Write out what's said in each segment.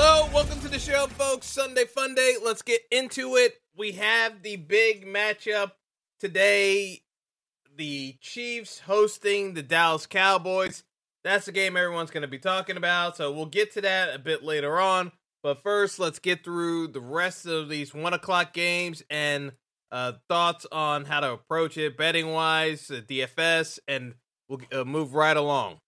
Hello, welcome to the show, folks. Sunday Fun Day. Let's get into it. We have the big matchup today. The Chiefs hosting the Dallas Cowboys. That's the game everyone's going to be talking about. So we'll get to that a bit later on. But first, let's get through the rest of these one o'clock games and uh, thoughts on how to approach it, betting wise, DFS, and we'll uh, move right along.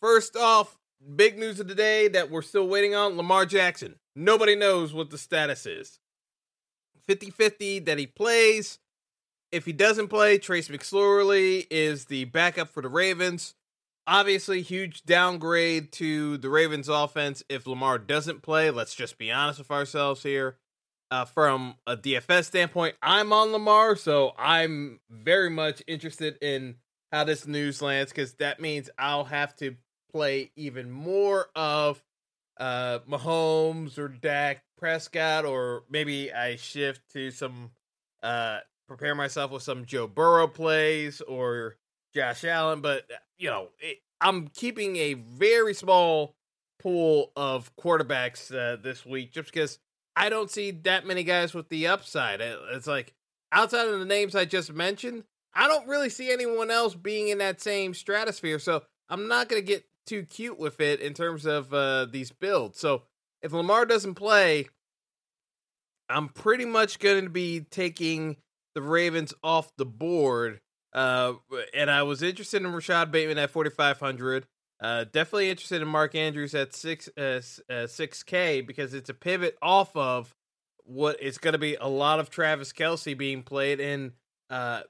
First off, big news of the day that we're still waiting on Lamar Jackson. Nobody knows what the status is. 50 50 that he plays. If he doesn't play, Trace McSorley is the backup for the Ravens. Obviously, huge downgrade to the Ravens offense if Lamar doesn't play. Let's just be honest with ourselves here. Uh, from a DFS standpoint, I'm on Lamar, so I'm very much interested in how this news lands because that means I'll have to play even more of uh Mahomes or Dak Prescott, or maybe I shift to some uh prepare myself with some Joe Burrow plays or Josh Allen, but uh, you know, it, I'm keeping a very small pool of quarterbacks uh, this week just because I don't see that many guys with the upside. It's like outside of the names I just mentioned, I don't really see anyone else being in that same stratosphere. So I'm not going to get too cute with it in terms of uh, these builds. So if Lamar doesn't play, I'm pretty much going to be taking the Ravens off the board. Uh, and I was interested in Rashod Bateman at 4,500. Uh, definitely interested in Mark Andrews at six uh, uh, six K because it's a pivot off of what it's going to be a lot of Travis Kelce being played. And uh,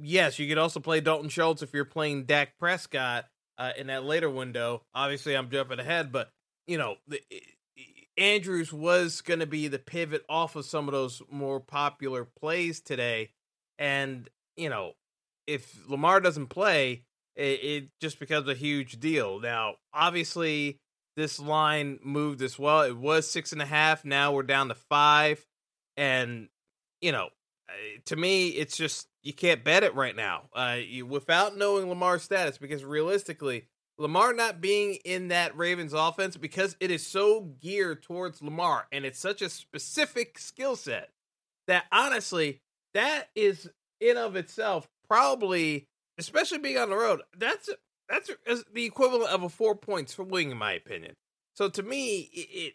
yes, you could also play Dalton Schultz if you're playing Dak Prescott uh, in that later window. Obviously, I'm jumping ahead, but you know, the, Andrews was going to be the pivot off of some of those more popular plays today, and you know, if Lamar doesn't play, it, it just becomes a huge deal. Now, obviously, this line moved as well. It was six and a half. Now we're down to five, and you know, to me, it's just you can't bet it right now uh, you, without knowing Lamar's status because realistically, Lamar not being in that Ravens offense because it is so geared towards Lamar and it's such a specific skill set that honestly, that is in of itself probably, especially being on the road, that's that's the equivalent of a four points for wing in my opinion. So to me, it, it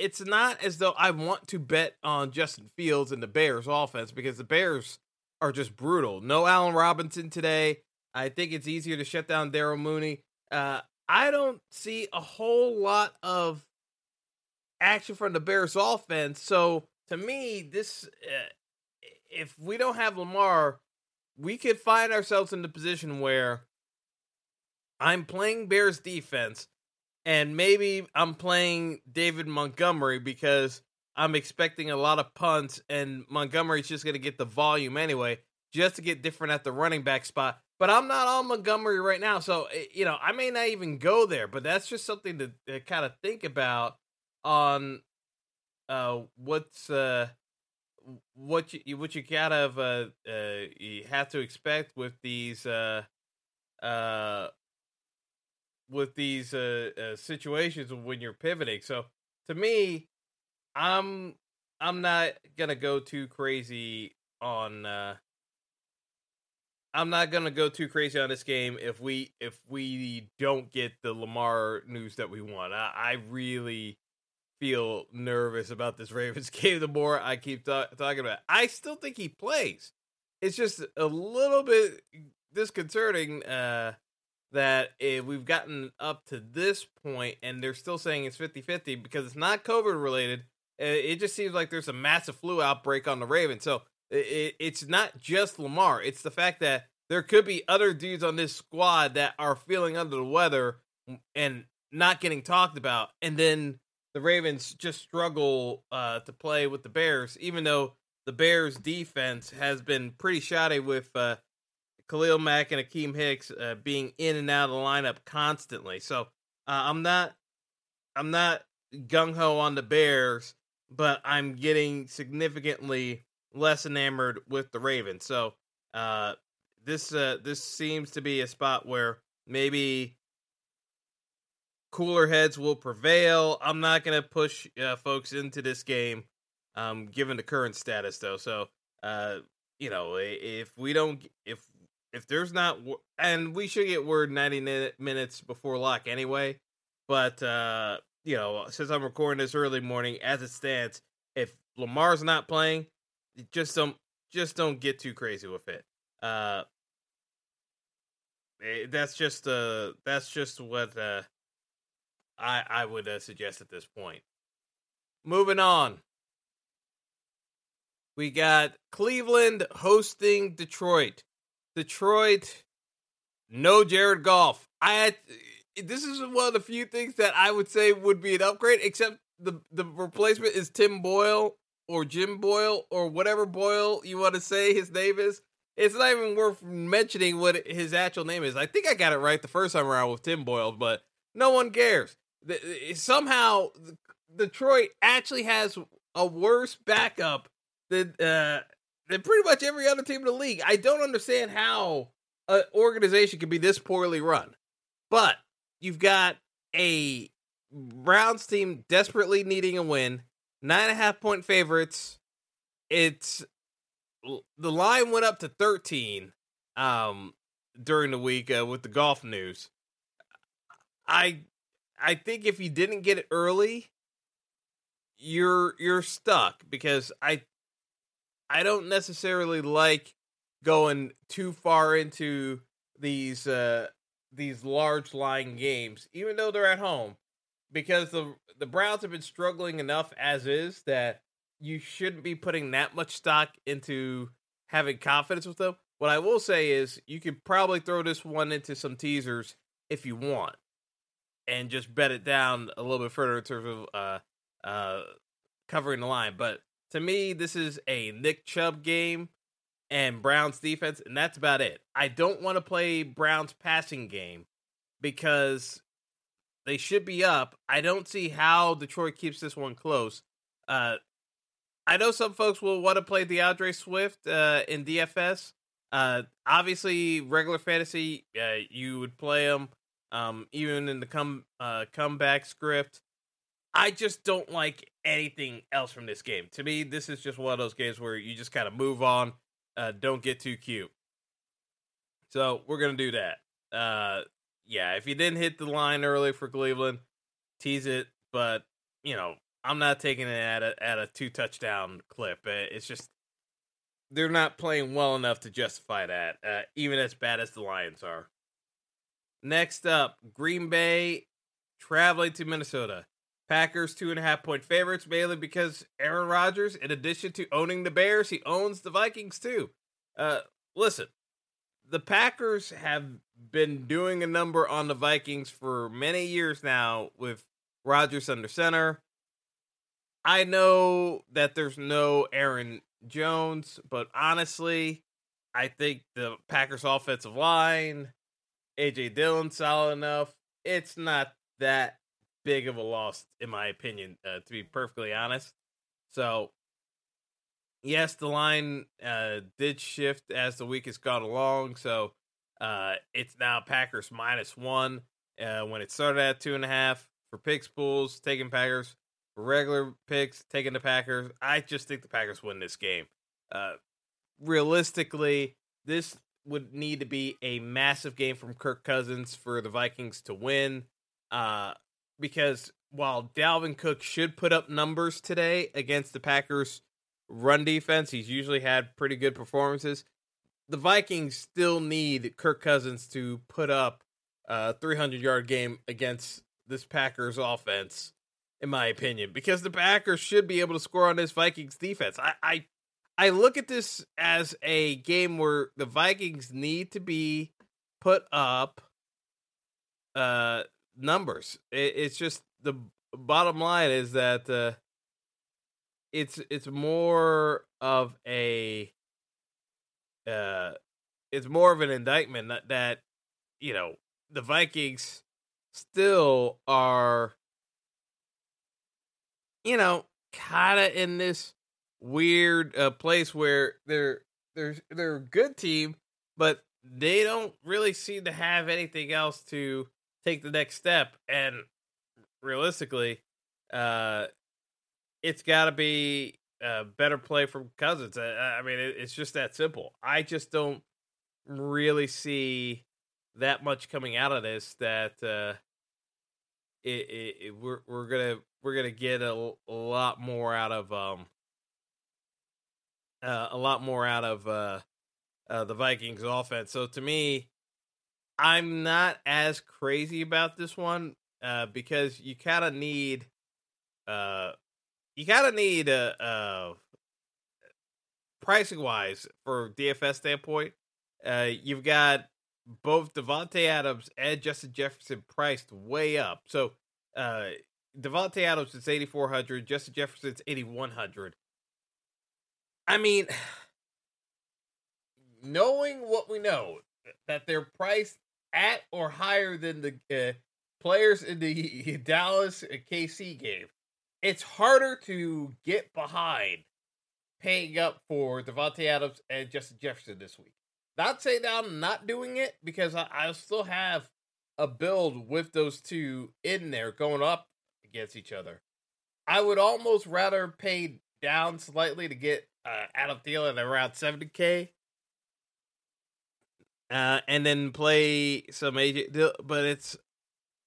it's not as though I want to bet on Justin Fields and the Bears offense because the Bears are just brutal. No Allen Robinson today. I think it's easier to shut down Darnell Mooney. Uh, I don't see a whole lot of action from the Bears offense. So to me, this uh, if we don't have Lamar, we could find ourselves in the position where I'm playing Bears defense and maybe I'm playing David Montgomery because I'm expecting a lot of punts, and Montgomery's just going to get the volume anyway, just to get different at the running back spot. But I'm not on Montgomery right now, so eh, you know I may not even go there. But that's just something to, to kind of think about on uh, what's uh, what you what you kind of uh, uh, you have to expect with these uh, uh, with these uh, uh, situations when you're pivoting. So to me, I'm I'm not gonna go too crazy on. Uh, I'm not gonna go too crazy on this game if we if we don't get the Lamar news that we want. I, I really feel nervous about this Ravens game. The more I keep talking about, it. I still think he plays. It's just a little bit disconcerting uh, that if we've gotten up to this point and they're still saying it's 50-50 because it's not COVID related. It just seems like there's a massive flu outbreak on the Ravens. So it, it's not just Lamar. It's the fact that there could be other dudes on this squad that are feeling under the weather and not getting talked about. And then the Ravens just struggle uh, to play with the Bears, even though the Bears defense has been pretty shoddy with uh, Khalil Mack and Akiem Hicks uh, being in and out of the lineup constantly. So uh, I'm not, I'm not gung ho on the Bears, but I'm getting significantly less enamored with the Ravens. So uh, this uh, this seems to be a spot where maybe cooler heads will prevail. I'm not going to push uh, folks into this game, um, given the current status, though. So, uh, you know, if we don't, if if there's not, and we should get word 90 minutes before lock anyway. But uh, you know, since I'm recording this early morning, as it stands, if Lamar's not playing, just don't just don't get too crazy with it. Uh, eh, that's just uh, that's just what uh I I would uh, suggest at this point. Moving on. We got Cleveland hosting Detroit. Detroit, no Jared Goff. I had this is one of the few things that I would say would be an upgrade, except the the replacement is Tim Boyle or Jim Boyle or whatever Boyle you want to say his name is. It's not even worth mentioning what his actual name is. I think I got it right the first time around with Tim Boyle, but no one cares the, somehow Detroit actually has a worse backup than uh, pretty much every other team in the league. I don't understand how an organization can be this poorly run. But you've got a Browns team desperately needing a win, nine and a half point favorites. It's the line went up to 13 um during the week uh, with the Goff news. I I think if you didn't get it early, you're you're stuck because I I don't necessarily like going too far into these uh these large line games, even though they're at home, because the the Browns have been struggling enough as is that you shouldn't be putting that much stock into having confidence with them. What I will say is you could probably throw this one into some teasers if you want and just bet it down a little bit further in terms of uh, uh, covering the line. But to me, this is a Nick Chubb game and Browns defense, and that's about it. I don't want to play Browns passing game because they should be up. I don't see how Detroit keeps this one close. Uh, I know some folks will want to play D'Andre Swift uh, in DFS. Uh, obviously, regular fantasy, you would play him um, even in the come uh, comeback script. I just don't like anything else from this game. To me, this is just one of those games where you just kind of move on, uh, don't get too cute. So we're gonna do that. Uh, yeah, if you didn't hit the line early for Cleveland, tease it. But you know, I'm not taking it at a at a two touchdown clip. Uh, it's just they're not playing well enough to justify that, uh, even as bad as the Lions are. Next up, Green Bay traveling to Minnesota. Packers two and a half point favorites, mainly because Aaron Rodgers, in addition to owning the Bears, he owns the Vikings too. Uh, listen, the Packers have been doing a number on the Vikings for many years now with Rodgers under center. I know that there's no Aaron Jones, but honestly, I think the Packers offensive line AJ Dillon solid enough. It's not that big of a loss, in my opinion, uh, to be perfectly honest. So, yes, the line uh, did shift as the week has gone along. So, uh, it's now Packers minus one. Uh, when it started at two and a half for picks pools, taking Packers. For regular picks, taking the Packers. I just think the Packers win this game. Uh, realistically, this would need to be a massive game from Kirk Cousins for the Vikings to win. Uh, because while Dalvin Cook should put up numbers today against the Packers run defense, he's usually had pretty good performances. The Vikings still need Kirk Cousins to put up a 300 yard game against this Packers offense, in my opinion, because the Packers should be able to score on this Vikings defense. I, I, I look at this as a game where the Vikings need to be put up uh numbers. It, it's just the bottom line is that uh, it's it's more of a uh, it's more of an indictment that, that you know the Vikings still are you know kind of in this weird uh, place where they're they're they're a good team but they don't really seem to have anything else to take the next step and realistically uh it's got to be a better play from cousins i, I mean it, it's just that simple i just don't really see that much coming out of this that uh it, it, it we're we're gonna we're gonna get a, a lot more out of um uh, a lot more out of uh, uh the Vikings offense. So to me, I'm not as crazy about this one uh, because you kind of need uh, you kind of need a uh, uh, pricing wise for DFS standpoint. Uh, you've got both Davante Adams and Justin Jefferson priced way up. So uh, Davante Adams is 8400, Justin Jefferson's 8100. I mean, knowing what we know that they're priced at or higher than the uh, players in the Dallas KC game, it's harder to get behind paying up for Davante Adams and Justin Jefferson this week. Not saying that I'm not doing it because I, I still have a build with those two in there going up against each other. I would almost rather pay down slightly to get uh, Adam Thielen around 70k uh, and then play some agent. But it's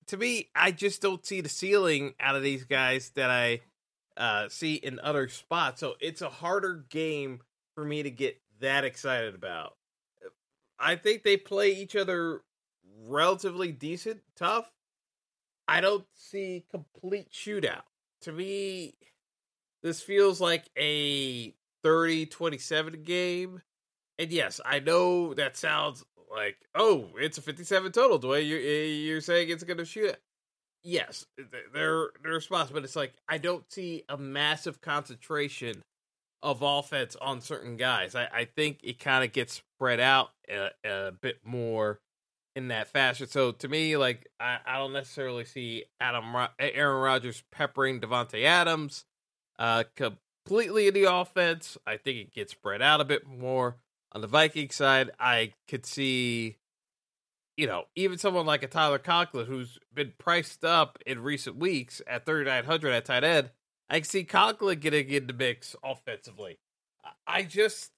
to me, I just don't see the ceiling out of these guys that I uh, see in other spots. So it's a harder game for me to get that excited about. I think they play each other relatively decent, tough. I don't see complete shootout. To me, this feels like a 30 27 game. And yes, I know that sounds like, oh, it's a 57 total. Way you're, eh, you're saying it's going to shoot. Yes, they're they're spots, but it's like I don't see a massive concentration of offense on certain guys. I, I think it kind of gets spread out a, a, bit more in that fashion. So to me, like I, I don't necessarily see Adam Aaron Rodgers peppering Davante Adams uh, completely in the offense. I think it gets spread out a bit more. On the Viking side, I could see, you know, even someone like a Tyler Conklin who's been priced up in recent weeks at 3,900 at tight end. I can see Conklin getting in the mix offensively. I just,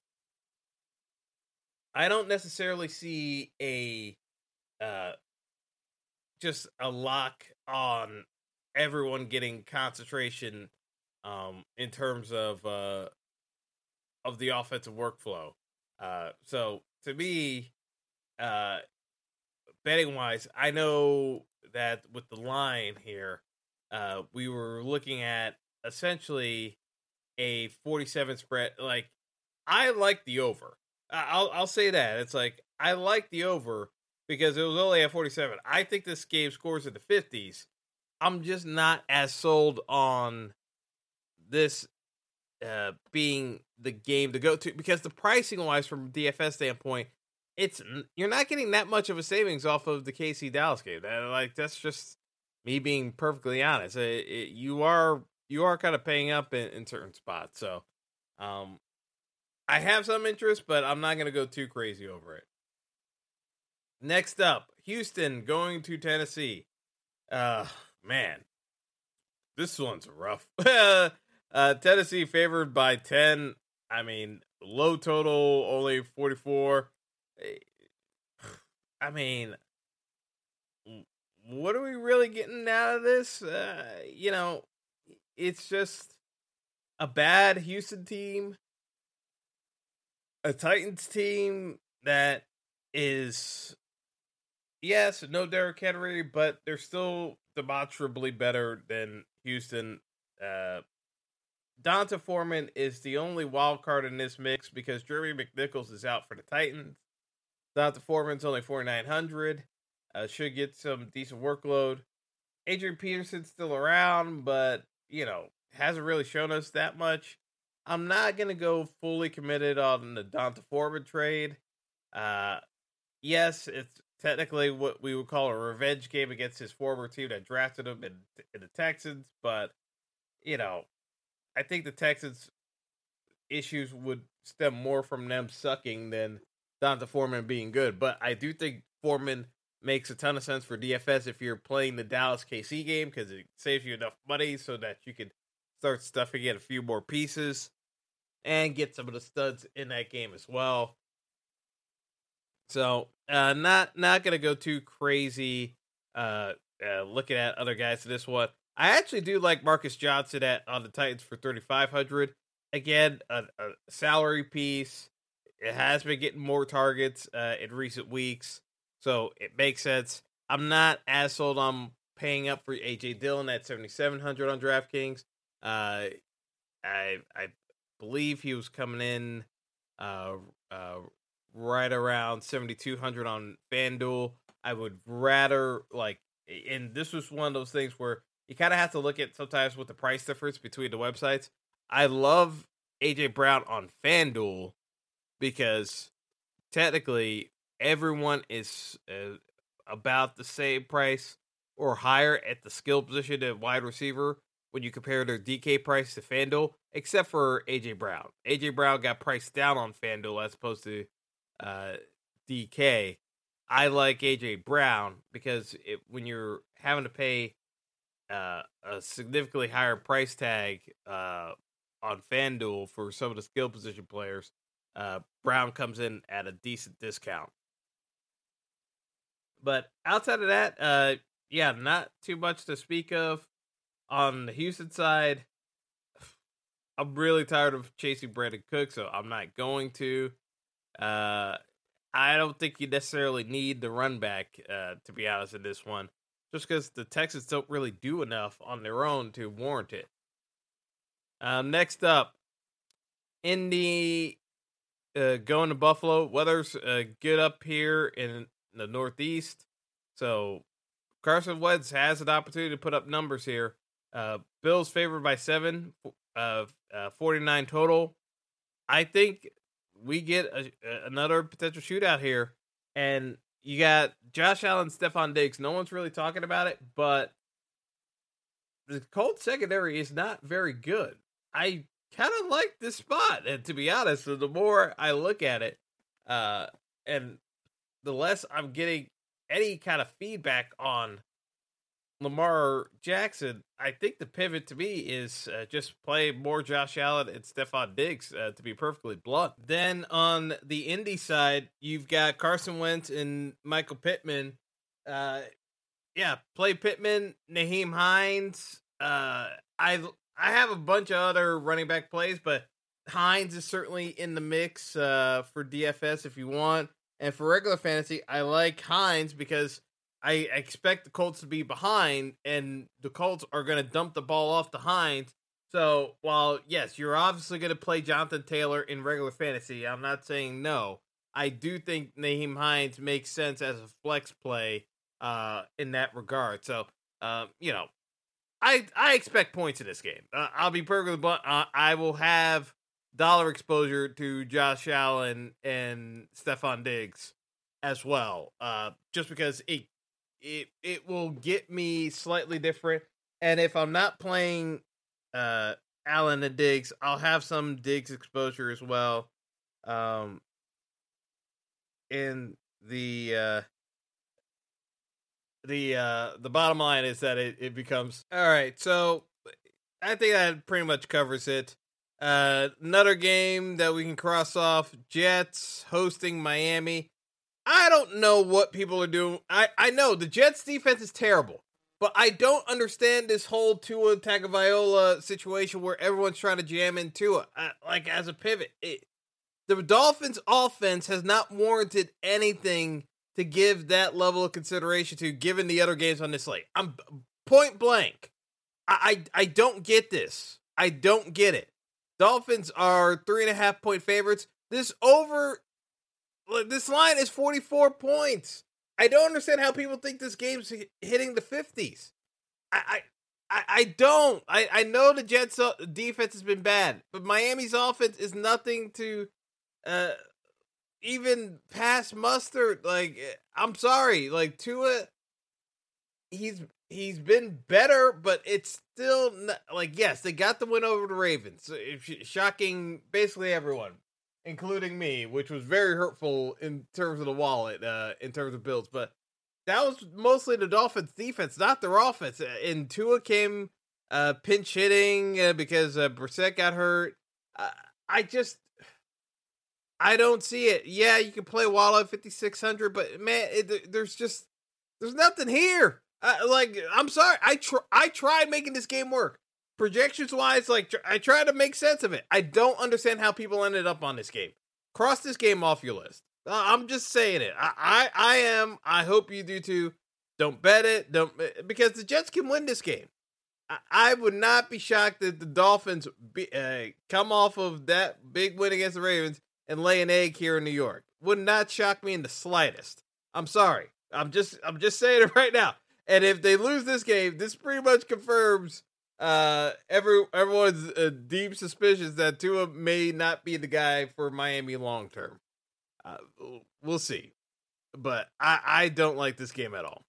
I don't necessarily see a, uh, just a lock on everyone getting concentration, um, in terms of, uh, of the offensive workflow. Uh, so to me, uh, betting wise, I know that with the line here, uh, we were looking at essentially a 47 spread. Like, I like the over. I'll I'll say that it's like I like the over because it was only at 47. I think this game scores in the 50s. I'm just not as sold on this uh, being the game to go to because the pricing wise from DFS standpoint, it's you're not getting that much of a savings off of the KC Dallas game. That, like that's just me being perfectly honest. It, it, you are you are kind of paying up in, in certain spots. So, um, I have some interest, but I'm not going to go too crazy over it. Next up, Houston going to Tennessee. Uh, man, this one's rough. uh, Tennessee favored by 10. I mean, low total, only 44. Eh, I mean, what are we really getting out of this? Uh, you know, it's just a bad Houston team, a Titans team that is, yes, no Derrick Henry, but they're still demonstrably better than Houston. Uh, D'Onta Foreman is the only wild card in this mix because Jeremy McNichols is out for the Titans. D'Onta Foreman's only 4,900. Uh, should get some decent workload. Adrian Peterson's still around, but, you know, hasn't really shown us that much. I'm not going to go fully committed on the D'Onta Foreman trade. Uh, yes, it's technically what we would call a revenge game against his former team that drafted him in, in the Texans, but, you know, I think the Texans' issues would stem more from them sucking than D'Onta Foreman being good. But I do think Foreman makes a ton of sense for DFS if you're playing the Dallas KC game because it saves you enough money so that you can start stuffing in a few more pieces and get some of the studs in that game as well. So, uh, not not gonna go too crazy. Uh, uh, looking at other guys to this one, I actually do like Marcus Johnson at on the Titans for thirty five hundred. Again, a, a, salary piece. It has been getting more targets uh, in recent weeks, so it makes sense. I'm not as sold on paying up for AJ Dillon at seventy seven hundred on DraftKings. Uh, I I believe he was coming in uh, uh, right around seventy two hundred on FanDuel. I would rather like, and this was one of those things where you kind of have to look at sometimes with the price difference between the websites. I love AJ Brown on FanDuel because technically everyone is uh, about the same price or higher at the skill position at wide receiver when you compare their DK price to FanDuel, except for AJ Brown. AJ Brown got priced down on FanDuel as opposed to uh, DK. I like AJ Brown because it, when you're having to pay uh, a significantly higher price tag uh, on FanDuel for some of the skill position players, uh, Brown comes in at a decent discount. But outside of that, uh, yeah, not too much to speak of. On the Houston side, I'm really tired of chasing Brandin Cook, so I'm not going to. Uh, I don't think you necessarily need the run back, uh, to be honest, in this one just because the Texans don't really do enough on their own to warrant it. Um, next up, Indy uh, going to Buffalo. Weather's uh, good up here in the Northeast, so Carson Wentz has an opportunity to put up numbers here. Uh, Bills favored by seven, uh, uh 49 total. I think we get a, another potential shootout here, and you got Josh Allen, Stefon Diggs. No one's really talking about it, but the Colts secondary is not very good. I kind of like this spot, and to be honest, the more I look at it, uh, and the less I'm getting any kind of feedback on Lamar Jackson, I think the pivot to me is uh, just play more Josh Allen and Stefon Diggs, uh, to be perfectly blunt. Then on the Indy side, you've got Carson Wentz and Michael Pittman. Uh, yeah, play Pittman, Nyheim Hines. Uh, I I have a bunch of other running back plays, but Hines is certainly in the mix uh, for DFS if you want. And for regular fantasy, I like Hines because I expect the Colts to be behind, and the Colts are going to dump the ball off to Hines. So while yes, you're obviously going to play Jonathan Taylor in regular fantasy, I'm not saying no. I do think Nyheim Hines makes sense as a flex play uh, in that regard. So uh, you know, I I expect points in this game. Uh, I'll be perfectly blunt. Uh, I will have dollar exposure to Josh Allen and Stefon Diggs as well, uh, just because it it it will get me slightly different. And if I'm not playing uh, Allen and Diggs. I'll have some Diggs exposure as well. Um, in the uh, the uh, the bottom line is that it, it becomes all right. So I think that pretty much covers it. Uh, another game that we can cross off: Jets hosting Miami. I don't know what people are doing. I I know the Jets defense is terrible. But I don't understand this whole Tua Tagovailoa situation where everyone's trying to jam into it, uh, like as a pivot. It, the Dolphins' offense has not warranted anything to give that level of consideration to, given the other games on this slate. I'm point blank. I, I, I don't get this. I don't get it. Dolphins are three and a half point favorites. This over, this line is 44 points. I don't understand how people think this game's hitting the 50s. I, I, I don't. I, I know the Jets' defense has been bad, but Miami's offense is nothing to uh, even pass muster. Like, eh, I'm sorry. Like, Tua, he's he's been better, but it's still not, like, yes, they got the win over the Ravens. Shocking basically everyone including me, which was very hurtful in terms of the wallet, uh, in terms of builds. But that was mostly the Dolphins' defense, not their offense. Uh, and Tua came uh, pinch hitting uh, because uh, Brissett got hurt. Uh, I just, I don't see it. Yeah, you can play Waddle at 5600, but man, it, there's just, there's nothing here. Uh, like, I'm sorry, I tr- I tried making this game work projections wise, like I try to make sense of it. I don't understand how people ended up on this game. Cross this game off your list. Uh, I'm just saying it. I, I, I am. I hope you do too. Don't bet it. Don't because the Jets can win this game. I, I would not be shocked that the Dolphins be, uh, come off of that big win against the Ravens and lay an egg here in New York. Would not shock me in the slightest. I'm sorry. I'm just I'm just saying it right now. And if they lose this game, this pretty much confirms uh every everyone's uh, deep suspicious that Tua may not be the guy for Miami long term. Uh, we'll see, but I I don't like this game at all.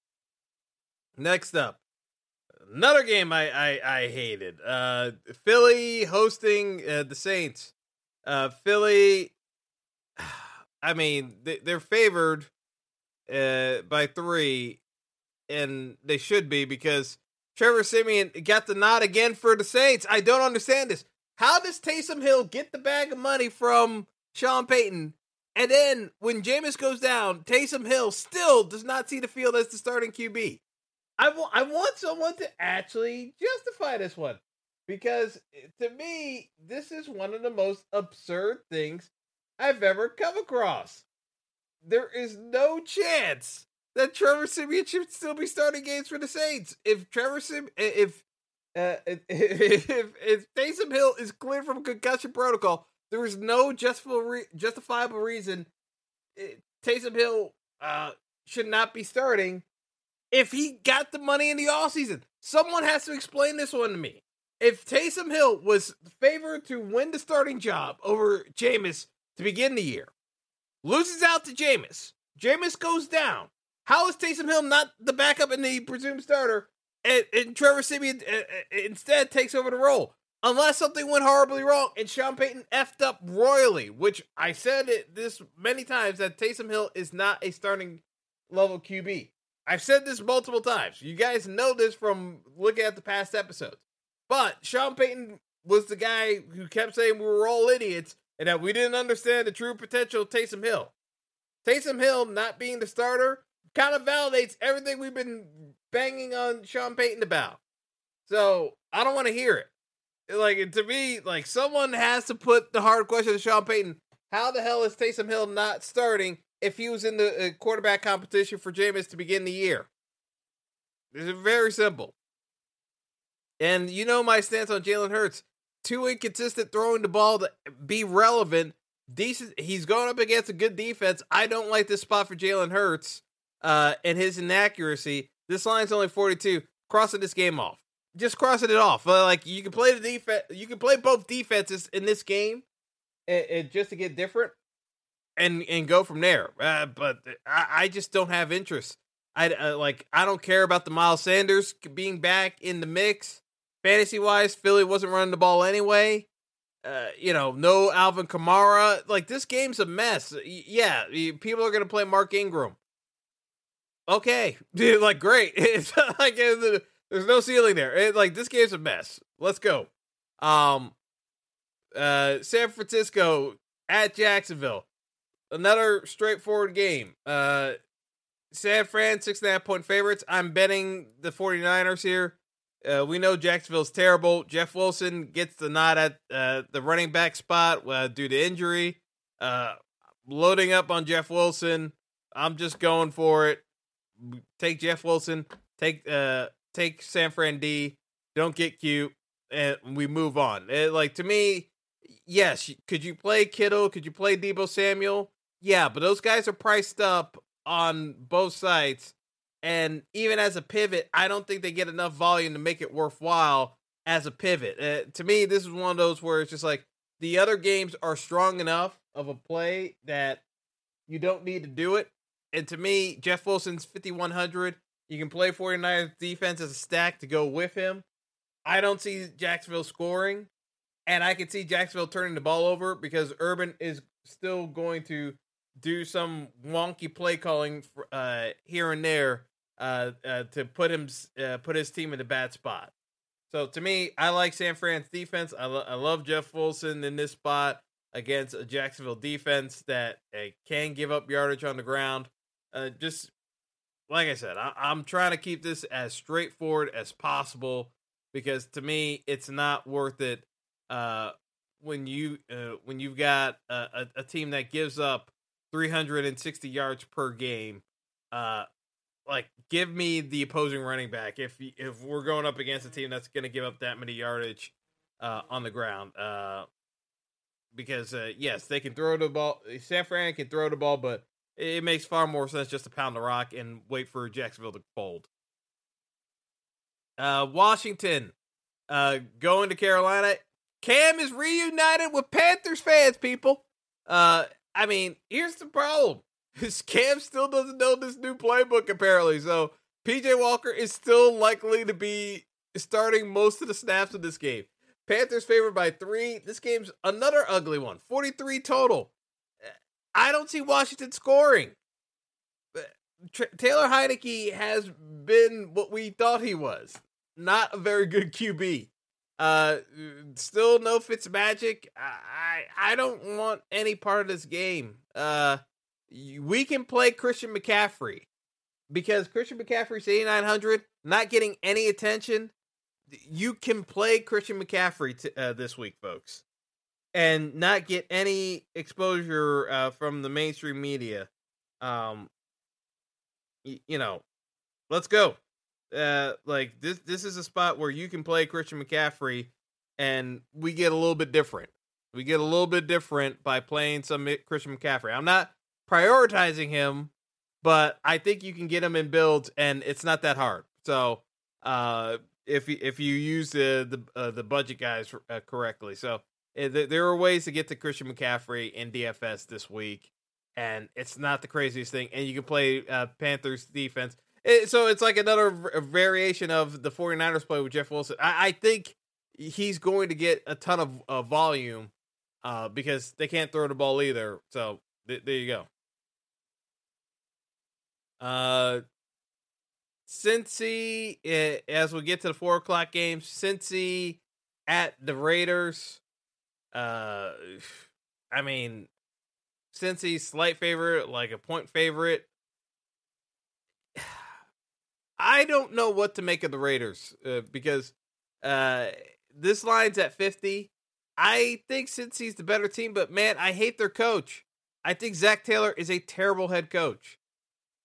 Next up, another game I I, I hated. Uh, Philly hosting uh, the Saints. Uh, Philly. I mean, they, they're favored uh by three, and they should be because Trevor Siemian got the nod again for the Saints. I don't understand this. How does Taysom Hill get the bag of money from Sean Payton? And then when Jameis goes down, Taysom Hill still does not see the field as the starting QB. I, w- I want someone to actually justify this one because eh, to me, this is one of the most absurd things I've ever come across. There is no chance that Trevor Siemian should still be starting games for the Saints. If Trevor Sim, if uh, if, if if Taysom Hill is cleared from concussion protocol, there is no justifiable reason eh, Taysom Hill uh, should not be starting. If he got the money in the off season, someone has to explain this one to me. If Taysom Hill was favored to win the starting job over Jameis to begin the year, loses out to Jameis, Jameis goes down, how is Taysom Hill not the backup and the presumed starter, and, and Trevor Siemian uh, uh, instead takes over the role? Unless something went horribly wrong and Sean Payton effed up royally, which I said it this many times that Taysom Hill is not a starting level QB. I've said this multiple times. You guys know this from looking at the past episodes. But Sean Payton was the guy who kept saying we were all idiots and that we didn't understand the true potential of Taysom Hill. Taysom Hill not being the starter kind of validates everything we've been banging on Sean Payton about. So I don't want to hear it. Like to me, like someone has to put the hard question to Sean Payton. How the hell is Taysom Hill not starting if he was in the uh, quarterback competition for Jameis to begin the year? It's very simple. And you know my stance on Jalen Hurts. Too inconsistent throwing the ball to be relevant. Decent. He's going up against a good defense. I don't like this spot for Jalen Hurts uh, and his inaccuracy. This line's only 42. Crossing this game off. Just crossing it off. Uh, like you can play the defense. You can play both defenses in this game, and, and just to get different, and and go from there. Uh, but I, I, just don't have interest. I uh, like. I don't care about the Miles Sanders being back in the mix. fantasy wise, Philly wasn't running the ball anyway. Uh, you know, no Alvin Kamara. Like this game's a mess. Yeah, people are gonna play Mark Ingram. Okay, dude, like great. It's like there's no ceiling there. It, like this game's a mess. Let's go. Um, uh, San Francisco at Jacksonville. Another straightforward game. Uh, San Fran, six and a half point favorites. I'm betting the 49ers here. Uh, we know Jacksonville's terrible. Jeff Wilson gets the nod at uh, the running back spot uh, due to injury. Uh, loading up on Jeff Wilson. I'm just going for it. Take Jeff Wilson. Take uh take San Fran D. Don't get cute, and we move on. It, like to me, yes. Could you play Kittle? Could you play Deebo Samuel? Yeah, but those guys are priced up on both sides and even as a pivot, I don't think they get enough volume to make it worthwhile as a pivot. Uh, to me, this is one of those where it's just like the other games are strong enough of a play that you don't need to do it. And to me, Jeff Wilson's 5,100. You can play 49ers defense as a stack to go with him. I don't see Jacksonville scoring, and I can see Jacksonville turning the ball over because Urban is still going to do some wonky play calling uh, here and there uh, uh, to put him uh, put his team in a bad spot. So to me, I like San Fran's defense. I, lo- I love Jeff Wilson in this spot against a Jacksonville defense that uh, can give up yardage on the ground. Uh, just like I said, I- I'm trying to keep this as straightforward as possible because to me, it's not worth it uh, when you uh, when you've got a, a, a team that gives up 360 yards per game. Uh, like, give me the opposing running back if if we're going up against a team that's going to give up that many yardage uh, on the ground. Uh, because uh, yes, they can throw the ball. San Fran can throw the ball, but it makes far more sense just to pound the rock and wait for Jacksonville to fold. Uh, Washington uh, going to Carolina. Cam is reunited with Panthers fans, people. Uh, I mean, here's the problem. His Cam still doesn't know this new playbook, apparently. So PJ Walker is still likely to be starting most of the snaps of this game. Panthers favored by three. This game's another ugly one 43 total. I don't see Washington scoring. Taylor Heinicke has been what we thought he was not a very good QB. Uh, still no Fitz magic. I I don't want any part of this game. Uh, we can play Christian McCaffrey because Christian McCaffrey's 8900, not getting any attention. You can play Christian McCaffrey t- uh, this week, folks, and not get any exposure uh, from the mainstream media. Um, y- you know, let's go uh like this this is a spot where you can play Christian McCaffrey and we get a little bit different. We get a little bit different by playing some Christian McCaffrey. I'm not prioritizing him, but I think you can get him in builds and it's not that hard. So, uh if if you use the the uh, the budget guys uh, correctly. So, there are ways to get to Christian McCaffrey in DFS this week and it's not the craziest thing and you can play uh, Panthers defense it, so it's like another variation of the 49ers play with Jeff Wilson. I, I think he's going to get a ton of uh, volume uh, because they can't throw the ball either. So th- there you go. Uh, Cincy, eh, as we get to the four o'clock games, Cincy at the Raiders. Uh, I mean, Cincy slight favorite, like a point favorite. I don't know what to make of the Raiders uh, because uh, this line's at 50. I think Cincy's the better team, but man, I hate their coach. I think Zac Taylor is a terrible head coach.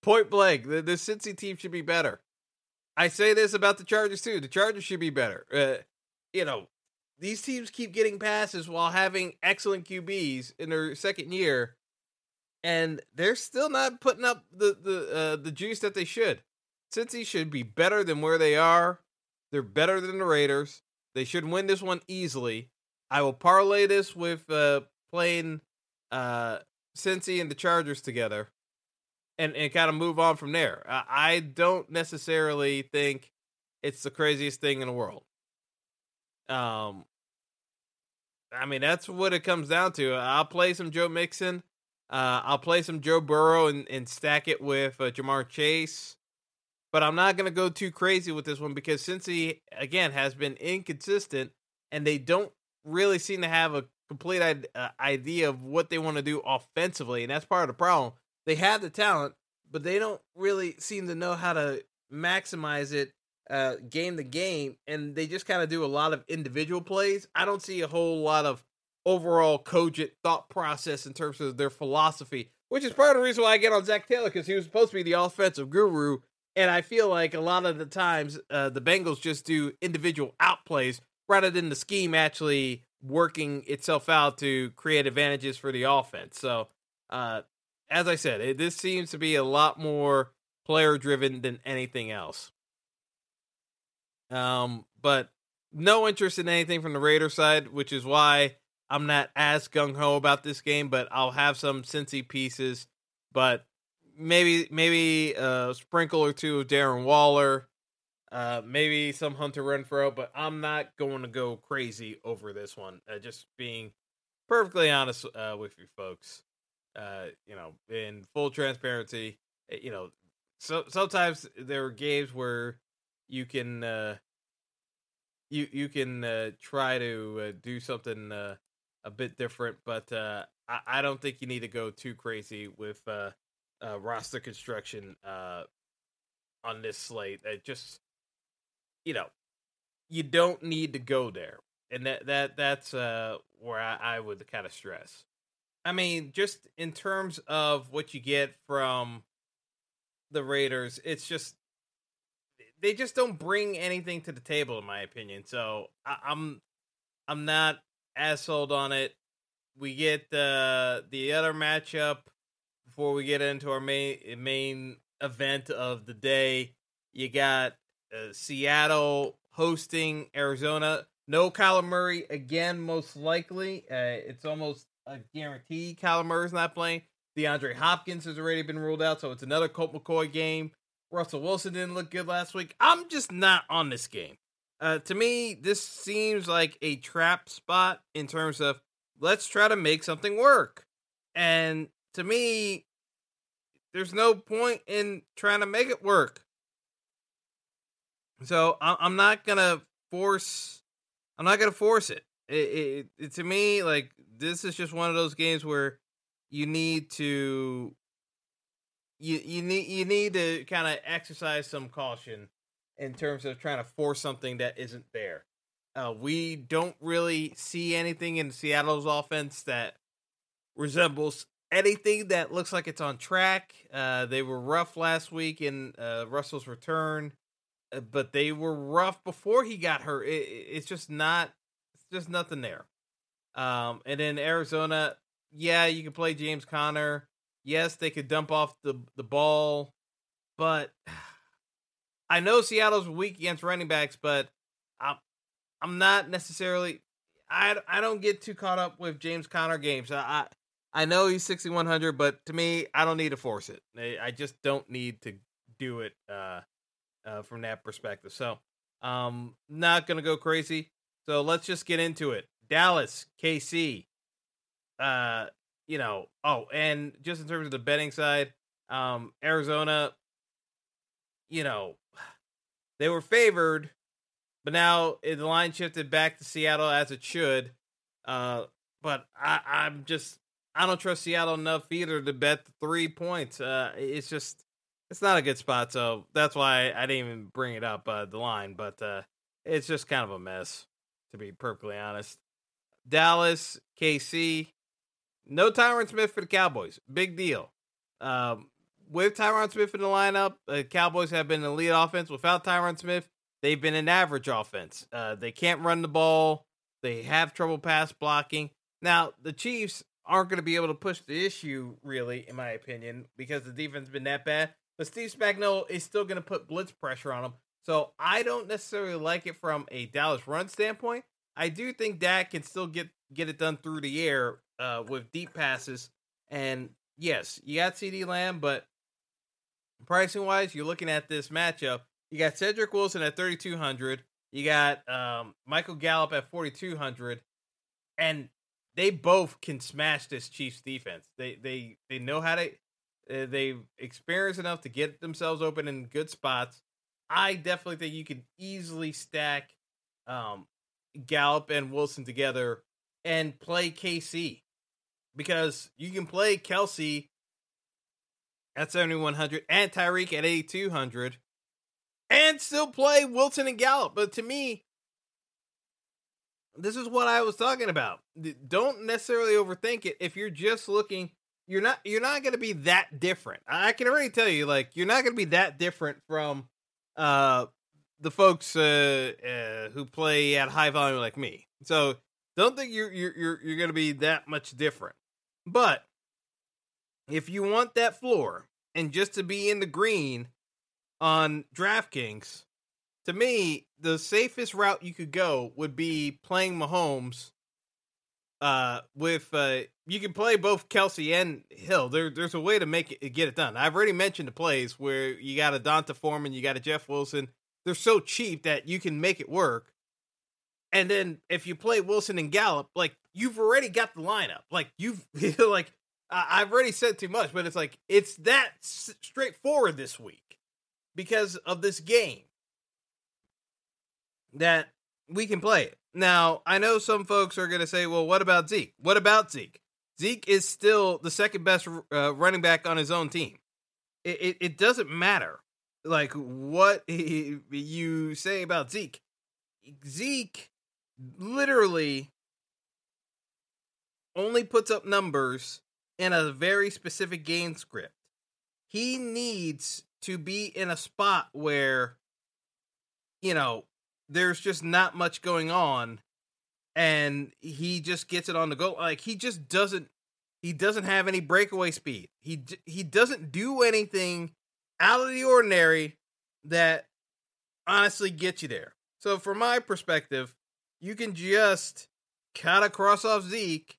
Point blank, the, the Cincy team should be better. I say this about the Chargers too. The Chargers should be better. Uh, you know, these teams keep getting passes while having excellent QBs in their second year, and they're still not putting up the the uh, the juice that they should. Cincy should be better than where they are. They're better than the Raiders. They should win this one easily. I will parlay this with uh, playing uh, Cincy and the Chargers together, and and kind of move on from there. I, I don't necessarily think it's the craziest thing in the world. Um, I mean, that's what it comes down to. I'll play some Joe Mixon. Uh, I'll play some Joe Burrow and, and stack it with uh, Ja'Marr Chase. But I'm not going to go too crazy with this one because Cincy, again, has been inconsistent and they don't really seem to have a complete uh, idea of what they want to do offensively. And that's part of the problem. They have the talent, but they don't really seem to know how to maximize it uh, game to game, and they just kind of do a lot of individual plays. I don't see a whole lot of overall cogent thought process in terms of their philosophy, which is part of the reason why I get on Zac Taylor because he was supposed to be the offensive guru, and I feel like a lot of the times uh, the Bengals just do individual outplays rather than the scheme actually working itself out to create advantages for the offense. So, uh, as I said, it, this seems to be a lot more player driven than anything else. Um, but no interest in anything from the Raider side, which is why I'm not as gung ho about this game. But I'll have some Cincy pieces, but maybe maybe a sprinkle or two of Darren Waller, uh, maybe some Hunter Renfrow. But I'm not going to go crazy over this one. Uh, just being perfectly honest uh, with you folks. Uh, you know, in full transparency, eh, you know, so sometimes there are games where you can uh, you you can uh, try to uh, do something uh, a bit different, but uh, I, I don't think you need to go too crazy with uh, uh, roster construction uh, on this slate. It just you know you don't need to go there, and that that that's uh, where I, I would kind of stress. I mean, just in terms of what you get from the Raiders, it's just they just don't bring anything to the table, in my opinion. So I, I'm, I'm not as sold on it. We get the the other matchup before we get into our main main event of the day. You got uh, Seattle hosting Arizona. No Kyler Murray again, most likely. Uh, it's almost a guarantee Kyler Murray's not playing. DeAndre Hopkins has already been ruled out, so it's another Colt McCoy game. Russell Wilson didn't look good last week. I'm just not on this game. Uh, to me, this seems like a trap spot in terms of let's try to make something work. And to me, there's no point in trying to make it work. So I'm not gonna force. I'm not gonna force it. It, it, it. To me, like this is just one of those games where you need to you you need you need to kind of exercise some caution in terms of trying to force something that isn't there. Uh, we don't really see anything in Seattle's offense that resembles anything that looks like it's on track. Uh, they were rough last week in uh, Russell's return, uh, but they were rough before he got hurt. It, it's just not, it's just nothing there. Um, and then Arizona, yeah, you can play James Conner yes, they could dump off the the ball, but I know Seattle's weak against running backs, but I'm I'm not necessarily I I don't get too caught up with James Conner games. I I, I know he's 6100, but to me, I don't need to force it. I, just don't need to do it uh, uh, from that perspective. So, um, not gonna go crazy. So let's just get into it. Dallas, KC. Uh, you know, oh, and just in terms of the betting side, um, Arizona, you know, they were favored, but now the line shifted back to Seattle as it should. Uh, but I, I'm just I don't trust Seattle enough either to bet three points. Uh, it's just it's not a good spot, so that's why I didn't even bring it up uh, the line. But uh, it's just kind of a mess, to be perfectly honest. Dallas, KC, no Tyron Smith for the Cowboys. Big deal. Um, with Tyron Smith in the lineup, the Cowboys have been an elite offense. Without Tyron Smith, they've been an average offense. Uh, they can't run the ball. They have trouble pass blocking. Now, the Chiefs aren't going to be able to push the issue, really, in my opinion, because the defense has been that bad. But Steve Spagnuolo is still going to put blitz pressure on them. So I don't necessarily like it from a Dallas run standpoint. I do think Dak can still get get it done through the air uh, with deep passes. And yes, you got CeeDee Lamb, but pricing wise, you're looking at this matchup. You got Cedric Wilson at 3,200. You got um, Michael Gallup at 4,200, and they both can smash this Chiefs defense. They they they know how to. Uh, they've experienced enough to get themselves open in good spots. I definitely think you can easily stack um, Gallup and Wilson together and play KC because you can play Kelce at 7,100 and Tyreek at 8,200 and still play Wilson and Gallup. But to me, this is what I was talking about. Don't necessarily overthink it. If you're just looking, you're not you're not going to be that different. I can already tell you, like you're not going to be that different from uh the folks uh, uh who play at high volume like me. So don't think you're you're you're, you're going to be that much different. But if you want that floor and just to be in the green on DraftKings, to me, the safest route you could go would be playing Mahomes. Uh, with uh, you can play both Kelce and Hill. There, there's a way to make it get it done. I've already mentioned the plays where you got a D'Onta Foreman, you got a Jeff Wilson. They're so cheap that you can make it work. And then if you play Wilson and Gallup, like you've already got the lineup. Like you've like I've already said too much, but it's like it's that straightforward this week because of this game that we can play it. Now, I know some folks are going to say, well, what about Zeke? What about Zeke? Zeke is still the second best uh, running back on his own team. It, it, it doesn't matter like what you say about Zeke. Zeke literally only puts up numbers in a very specific game script. He needs to be in a spot where, you know, there's just not much going on and he just gets it on the go. Like he just doesn't he doesn't have any breakaway speed. He he doesn't do anything out of the ordinary that honestly gets you there. So from my perspective you can just kind of cross off Zeke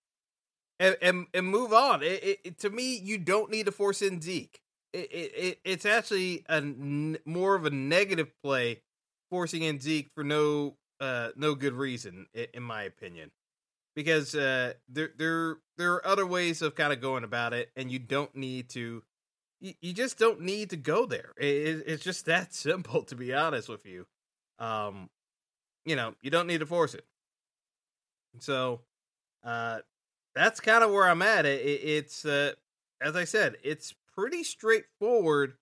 and and, and move on. It, it, it, to me, you don't need to force in Zeke. It, it it's actually a n- more of a negative play forcing in Zeke for no uh no good reason, in my opinion, because uh there there there are other ways of kind of going about it, and you don't need to. You, you just don't need to go there. It's just that simple, to be honest with you. Um, you know, you don't need to force it. So, uh, that's kind of where I'm at. It, it, it's, uh, as I said, it's pretty straightforward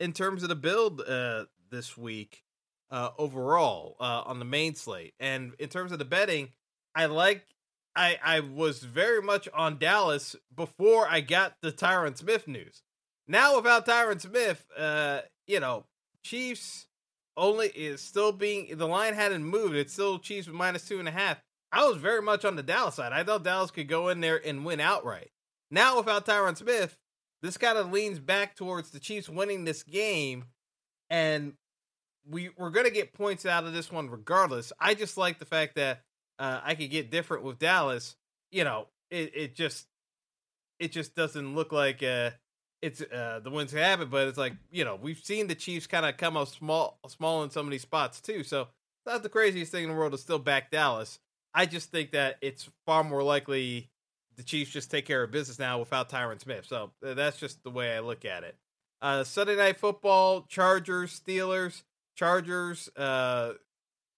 in terms of the build uh, this week uh, overall uh, on the main slate. And in terms of the betting, I like. I, I was very much on Dallas before I got the Tyron Smith news. Now without Tyron Smith, uh, you know, Chiefs only is still being the line hadn't moved. It's still Chiefs with minus two and a half. I was very much on the Dallas side. I thought Dallas could go in there and win outright. Now without Tyron Smith, this kind of leans back towards the Chiefs winning this game, and we we're gonna get points out of this one regardless. I just like the fact that uh, I could get different with Dallas. You know, it it just it just doesn't look like uh, it's uh, the wins that happen, but it's like you know we've seen the Chiefs kind of come up small, small in of these spots too. So not the craziest thing in the world to still back Dallas. I just think that it's far more likely the Chiefs just take care of business now without Tyron Smith. So that's just the way I look at it. Uh, Sunday night football: Chargers, Steelers. Chargers. Uh,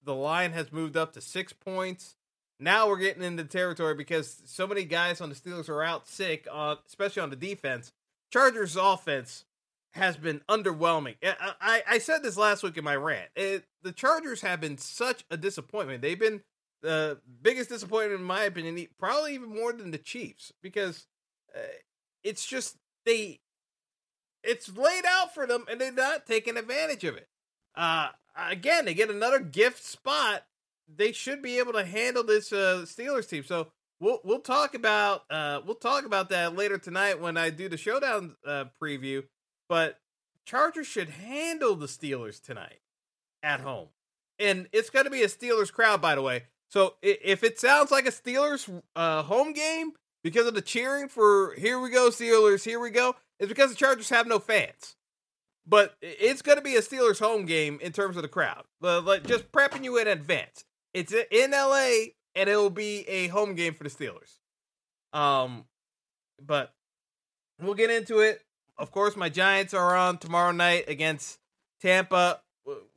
the line has moved up to six points. Now we're getting into territory because so many guys on the Steelers are out sick, on, especially on the defense Chargers offense has been underwhelming. I, I, I said this last week in my rant. It, the Chargers have been such a disappointment. They've been the biggest disappointment, in my opinion, probably even more than the Chiefs, because uh, it's just they, it's laid out for them, and they're not taking advantage of it. Uh, again, they get another gift spot. They should be able to handle this uh, Steelers team. So we'll we'll talk about uh we'll talk about that later tonight when I do the showdown uh, preview. But Chargers should handle the Steelers tonight at home, and it's going to be a Steelers crowd, by the way. So if it sounds like a Steelers uh, home game because of the cheering for "Here we go Steelers, here we go," it's because the Chargers have no fans. but it's going to be a Steelers home game in terms of the crowd. Just prepping you in advance. It's in LA and it will be a home game for the Steelers. Um, but we'll get into it. Of course, my Giants are on tomorrow night against Tampa.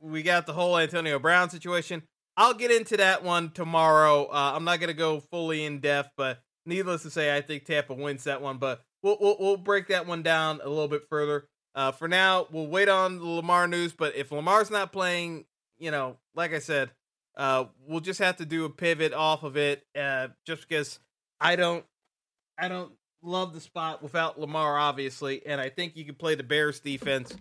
We got the whole Antonio Brown situation. I'll get into that one tomorrow. Uh, I'm not going to go fully in depth, but needless to say, I think Tampa wins that one. But we'll, we'll, we'll break that one down a little bit further. Uh, for now, we'll wait on the Lamar news. But if Lamar's not playing, you know, like I said, uh, we'll just have to do a pivot off of it, uh, just because I don't, I don't love the spot without Lamar, obviously, and I think you can play the Bears defense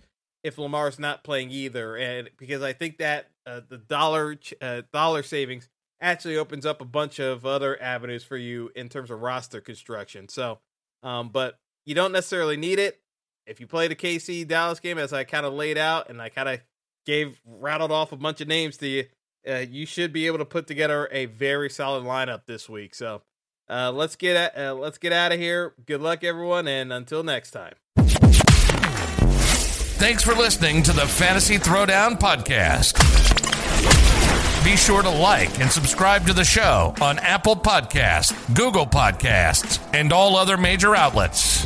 if Lamar's not playing either, and because I think that uh, the dollar uh, dollar savings actually opens up a bunch of other avenues for you in terms of roster construction. So, um, but you don't necessarily need it if you play the KC Dallas game as I kind of laid out, and I kind of gave rattled off a bunch of names to you. Uh, you should be able to put together a very solid lineup this week. So uh, let's get at, uh, let's get out of here. Good luck, everyone, and until next time. Thanks for listening to the Fantasy Throwdown podcast. Be sure to like and subscribe to the show on Apple Podcasts, Google Podcasts, and all other major outlets.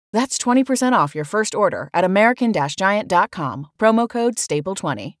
That's 20% off your first order at American Giant.com, promo code STAPLE20.